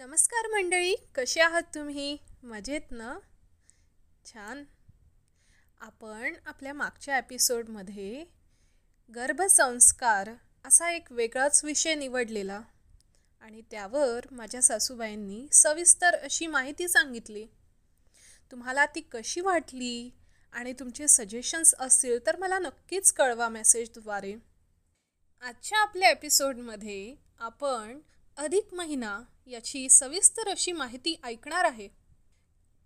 नमस्कार मंडळी कसे आहात तुम्ही? मजेत ना? छान. आपण आपल्या मागच्या एपिसोडमध्ये गर्भसंस्कार असा एक वेगळाच विषय निवडलेला आणि त्यावर माझ्या सासूबाईंनी सविस्तर अशी माहिती सांगितली. तुम्हाला ती कशी वाटली आणि तुमचे सजेशन्स असतील तर मला नक्कीच कळवा मेसेजद्वारे आजच्या आपल्या एपिसोडमध्ये आपण अधिक महिना याची सविस्तर अशी माहिती ऐकणार आहे.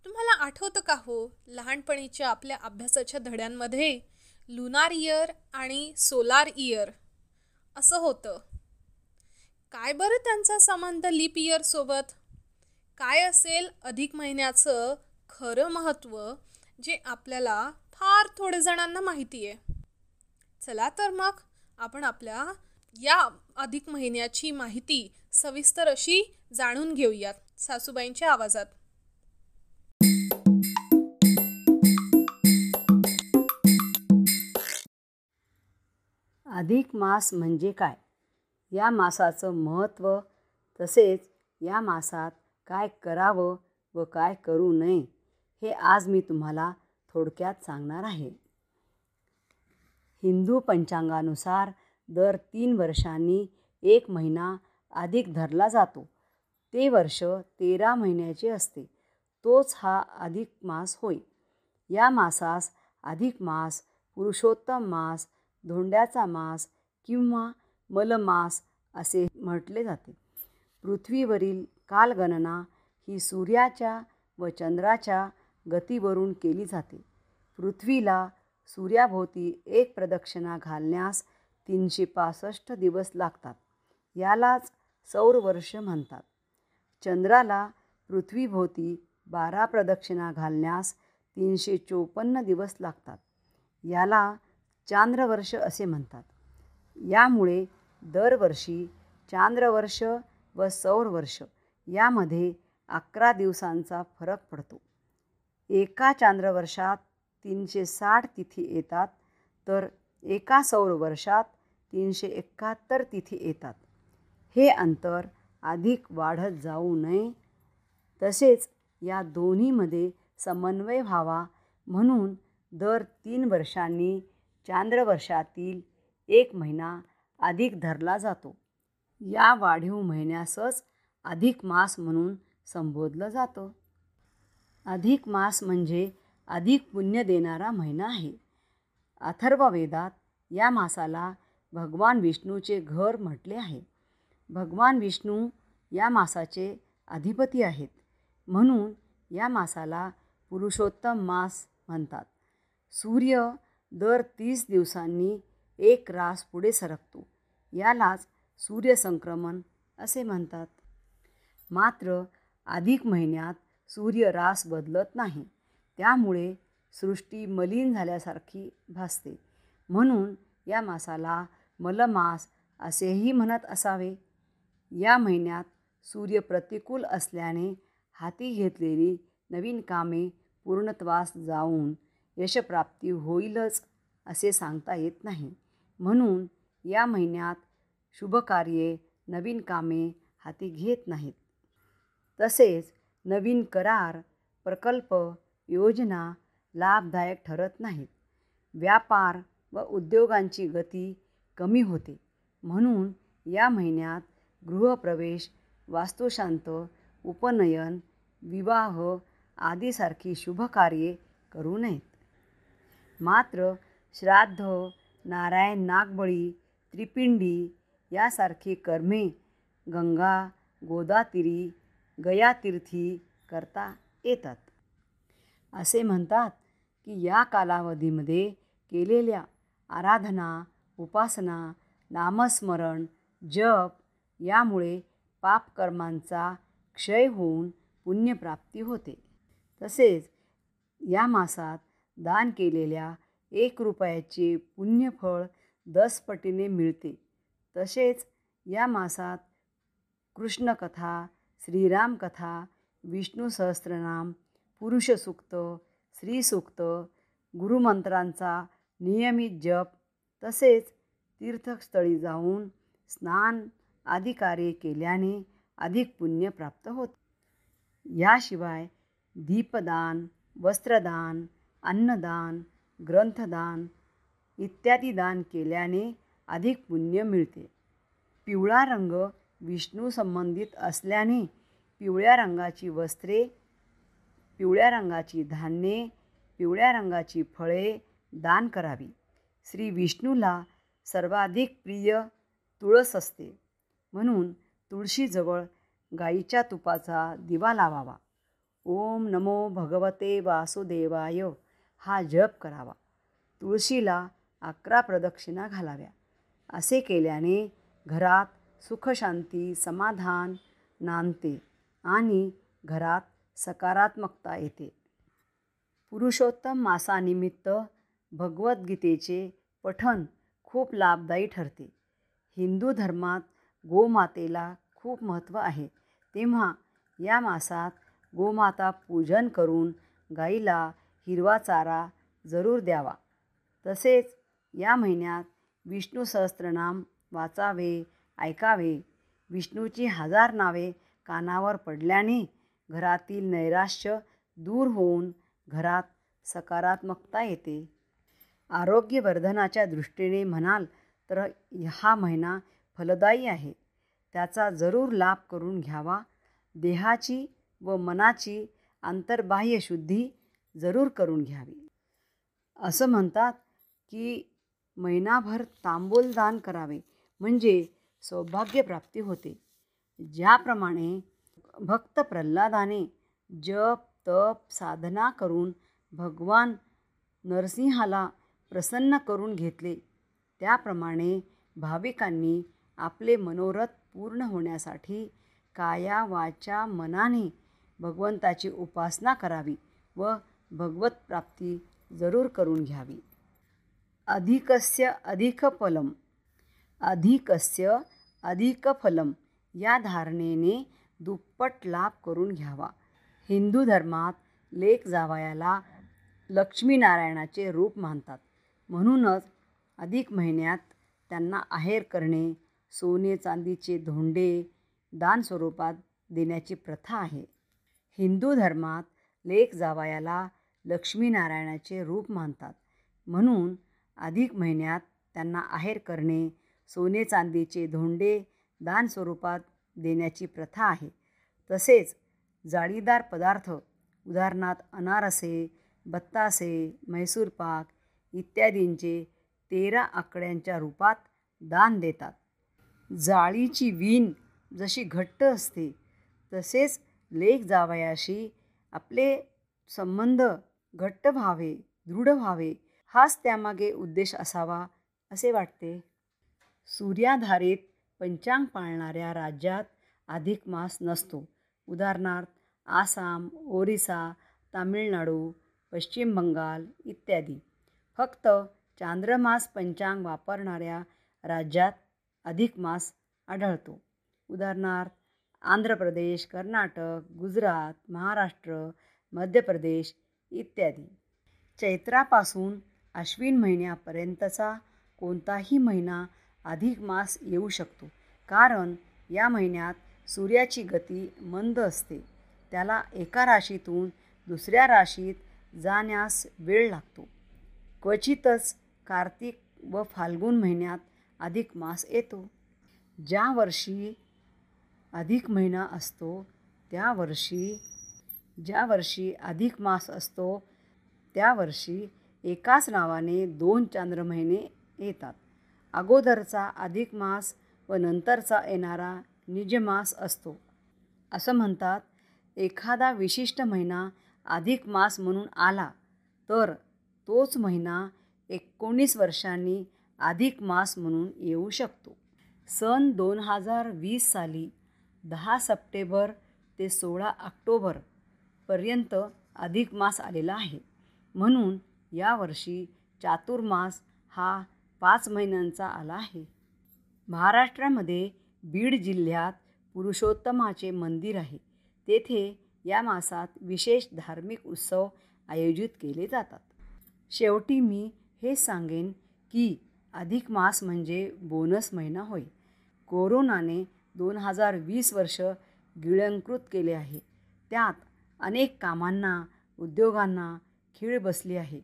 तुम्हाला आठवतं का हो लहानपणीच्या आपल्या अभ्यासाच्या धड्यांमध्ये लुनार इयर आणि सोलार इयर असं होतं. काय बरं त्यांचा संबंध लीप इयरसोबत काय असेल अधिक महिन्याचं खरं महत्त्व जे आपल्याला फार थोडे जणांना माहिती आहे चला तर मग आपण आपल्या या अधिक महिन्याची माहिती सविस्तर अशी जाणून घेऊयात सासूबाईंच्या आवाजात. अधिक मास म्हणजे काय? या मासाचं महत्त्व तसेच या मासात काय करावं व काय करू नये हे आज मी तुम्हाला थोडक्यात सांगणार आहे. हिंदू पंचांगानुसार दर तीन वर्षांनी एक महिना अधिक धरला जातो. ते वर्ष तेरा महिन्याचे असते. तोच हा अधिक मास होय. या मासास अधिक मास पुरुषोत्तम मास धोंड्याचा मास किंवा मलमास असे म्हटले जाते. पृथ्वीवरील कालगणना ही सूर्याच्या व चंद्राच्या गतीवरून केली जाते. पृथ्वीला सूर्याभोवती एक प्रदक्षिणा घालण्यास तीनशे पासष्ट दिवस लागतात. यालाच सौरवर्ष म्हणतात. चंद्राला पृथ्वीभोवती बारा प्रदक्षिणा घालण्यास तीनशे चोपन्न दिवस लागतात. याला चांद्रवर्ष असे म्हणतात. यामुळे दरवर्षी चांद्रवर्ष व सौरवर्ष यामध्ये अकरा दिवसांचा फरक पडतो. एका चांद्रवर्षात तीनशे साठ तिथी येतात तर एका सौरवर्षात तीनशे एकाहत्तर तिथी येतात. हे अंतर अधिक वाढत जाऊ नये. तसेच या दोन्हीमध्ये समन्वय व्हावा म्हणून दर तीन वर्षांनी चांद्रवर्षातील एक महिना अधिक धरला जातो. या वाढीव महिन्यासच अधिक मास म्हणून संबोधलं जातं. अधिक मास म्हणजे अधिक पुण्य देणारा महिना आहे. अथर्ववेदात या मासाला भगवान विष्णूचे घर म्हटले आहे. भगवान विष्णू या मासाचे अधिपती आहेत. म्हणून या मासाला पुरुषोत्तम मास म्हणतात. सूर्य दर तीस दिवसांनी एक रास पुढे सरकतो. यालाच सूर्यसंक्रमण असे म्हणतात. मात्र अधिक महिन्यात सूर्य रास बदलत नाही. त्यामुळे सृष्टी मलिन झाल्यासारखी भासते. म्हणून या मासाला मलमास असेही म्हणत असावे. या महिन्यात सूर्य प्रतिकूल असल्याने हाती घेतलेली नवीन कामे पूर्णत्वास जाऊन यशप्राप्ती होईलच असे सांगता येत नाही. म्हणून या महिन्यात शुभकार्ये नवीन कामे हाती घेत नाहीत. तसेच नवीन करार प्रकल्प योजना लाभदायक ठरत नाहीत. व्यापार व उद्योगांची गती कमी होते. म्हणून या महिन्यात गृहप्रवेश वास्तुशांत उपनयन विवाह आदीसारखी शुभकार्ये करू नयेत. मात्र श्राद्ध नारायण नागबळी त्रिपिंडी यासारखी कर्मे गंगा गोदातीरी गयातीर्थी करता येतात. असे म्हणतात की या कालावधीमध्ये केलेल्या आराधना उपासना नामस्मरण जप यामुळे पापकर्मांचा क्षय होऊन पुण्यप्राप्ती होते. तसेच या मासात दान केलेल्या एक रुपयाचे पुण्यफळ दसपटीने मिळते. तसेच या मासात कृष्णकथा श्रीरामकथा विष्णू सहस्त्रनाम पुरुषसूक्त स्त्रीसूक्त गुरुमंत्रांचा नियमित जप तसेच तीर्थस्थळी जाऊन स्नान आदी कार्ये केल्याने अधिक पुण्य प्राप्त होते. याशिवाय दीपदान वस्त्रदान अन्नदान ग्रंथदान इत्यादी दान केल्याने अधिक पुण्य मिळते. पिवळा रंग विष्णू संबंधित असल्याने पिवळ्या रंगाची वस्त्रे पिवळ्या रंगाची धान्ये पिवळ्या रंगाची फळे दान करावी. श्री विष्णूला सर्वाधिक प्रिय तुळस असते. म्हणून तुळशीजवळ गाईच्या तुपाचा दिवा लावावा. ओम नमो भगवते वासुदेवाय. हा जप करावा. तुळशीला अकरा प्रदक्षिणा घालाव्या. असे केल्याने घरात सुखशांती समाधान नांदते आणि घरात सकारात्मकता येते. पुरुषोत्तम मासानिमित्त भगवद्गीतेचे पठण खूप लाभदायी ठरते. हिंदू धर्मात गोमातेला खूप महत्त्व आहे. तेव्हा या मासात गोमाता पूजन करून गाईला हिरवा चारा जरूर द्यावा. तसेच या महिन्यात विष्णू सहस्त्रनाम वाचावे ऐकावे. विष्णूची हजार नावे कानावर पडल्याने घरातील नैराश्य दूर होऊन घरात सकारात्मकता येते. आरोग्यवर्धनाच्या दृष्टीने म्हणाल तर हा महिना फलदायी आहे. त्याचा जरूर लाभ करून घ्यावा. देहाची व मनाची आंतरबाह्य शुद्धी जरूर करून घ्यावी. असं म्हणतात की महिनाभर तांबूल दान करावे म्हणजे सौभाग्यप्राप्ती होते. ज्याप्रमाणे भक्त प्रल्हादाने जप तप साधना करून भगवान नरसिंहाला प्रसन्न करून घेतले. त्याप्रमाणे भाविकांनी आपले मनोरथ पूर्ण होण्यासाठी काया वाचा मनाने भगवंताची उपासना करावी व भगवत प्राप्ती जरूर करून घ्यावी. अधिकस्य अधिक फलम. अधिकस्य अधिक फलम या धारणेने दुप्पट लाभ करून घ्यावा. हिंदू धर्मात लेक जावयाला लक्ष्मीनारायणाचे रूप मानतात. म्हणूनच अधिक महिन्यात त्यांना आहेर करणे सोने चांदीचे धोंडे दान स्वरूपात देण्याची प्रथा आहे. हिंदू धर्मात लेक जावयाला लक्ष्मीनारायणाचे रूप मानतात. म्हणून अधिक महिन्यात त्यांना आहेर करणे सोने चांदीचे धोंडे दान स्वरूपात देण्याची प्रथा आहे. तसेच जाळीदार पदार्थ उदाहरणार्थ अनारसे बत्तासे म्हैसूर पाक इत्यादींचे तेरा आकड्यांच्या रूपात दान देतात. जाळीची वीण जशी घट्ट असते तसेच लेख जावयाशी आपले संबंध घट्ट व्हावे दृढ व्हावे हाच त्यामागे उद्देश असावा असे वाटते. सूर्याधारित पंचांग पाळणाऱ्या राज्यात अधिक मास नसतो. उदाहरणार्थ आसाम ओरिसा तामिळनाडू पश्चिम बंगाल इत्यादी. फक्त चांद्रमास पंचांग वापरणाऱ्या राज्यात अधिक मास आढळतो. उदाहरणार्थ आंध्र प्रदेश कर्नाटक गुजरात महाराष्ट्र मध्य प्रदेश इत्यादी. चैत्रापासून आश्विन महिन्यापर्यंतचा कोणताही महिना अधिक मास येऊ शकतो कारण या महिन्यात सूर्याची गती मंद असते. त्याला एका राशीतून दुसऱ्या राशीत जाण्यास वेळ लागतो. क्वचितच कार्तिक व फाल्गुन महिन्यात अधिक मास येतो. ज्या वर्षी अधिक महिना असतो त्या वर्षी ज्या वर्षी अधिक मास असतो त्या वर्षी एकाच नावाने दोन चांद्र महिने येतात. अगोदरचा अधिक मास व नंतरचा येणारा निजमास असतो. असं म्हणतात एखादा विशिष्ट महिना अधिक मास म्हणून आला तर तोच महिना एकोणीस वर्षांनी अधिक मास म्हणून येऊ शकतो. सन दोन हजार वीस साली दहा सप्टेंबर ते सोळा ऑक्टोबरपर्यंत अधिक मास आलेला आहे. म्हणून यावर्षी चातुर्मास हा पाच महिन्यांचा आला आहे. महाराष्ट्रामध्ये बीड जिल्ह्यात पुरुषोत्तमाचे मंदिर आहे. तेथे या मासात विशेष धार्मिक उत्सव आयोजित केले जातात. शेवटी मी हे सांगेन की अधिक मास म्हणजे बोनस महिना होय. कोरोनाने दोन हजार वीस वर्ष गिळंकृत केले आहे. त्यात अनेक कामांना उद्योगांना खीळ बसली आहे.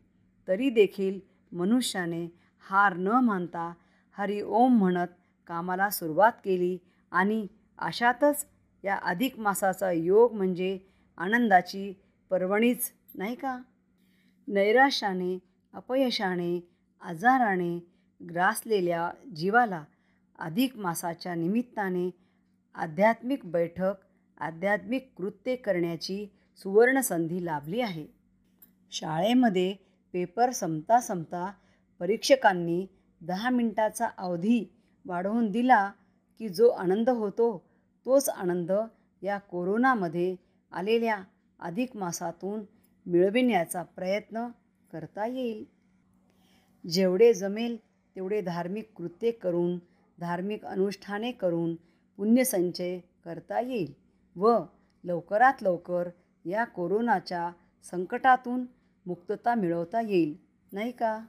तरी देखील मनुष्याने हार न मानता हरी ओम म्हणत कामाला सुरुवात केली आणि अशातच या अधिक मासाचा योग म्हणजे आनंदाची पर्वणीच नाही का? नैराश्याने अपयशाने आजाराने ग्रासलेल्या जीवाला अधिक मासाच्या निमित्ताने आध्यात्मिक बैठक आध्यात्मिक कृत्ये करण्याची सुवर्णसंधी लाभली आहे. शाळेमध्ये पेपर संपता संपता परीक्षकांनी दहा मिनटाचा अवधी वाढवून दिला की जो आनंद होतो तोच आनंद या कोरोनामध्ये आलेल्या अधिक मासातून मिळविण्याचा प्रयत्न करता येईल. जेवढे जमेल तेवढे धार्मिक कृत्ये करून धार्मिक अनुष्ठाने करून पुण्यसंचय करता येईल व लवकरात लवकर या कोरोनाच्या संकटातून मुक्तता मिळवता येईल. नाही का?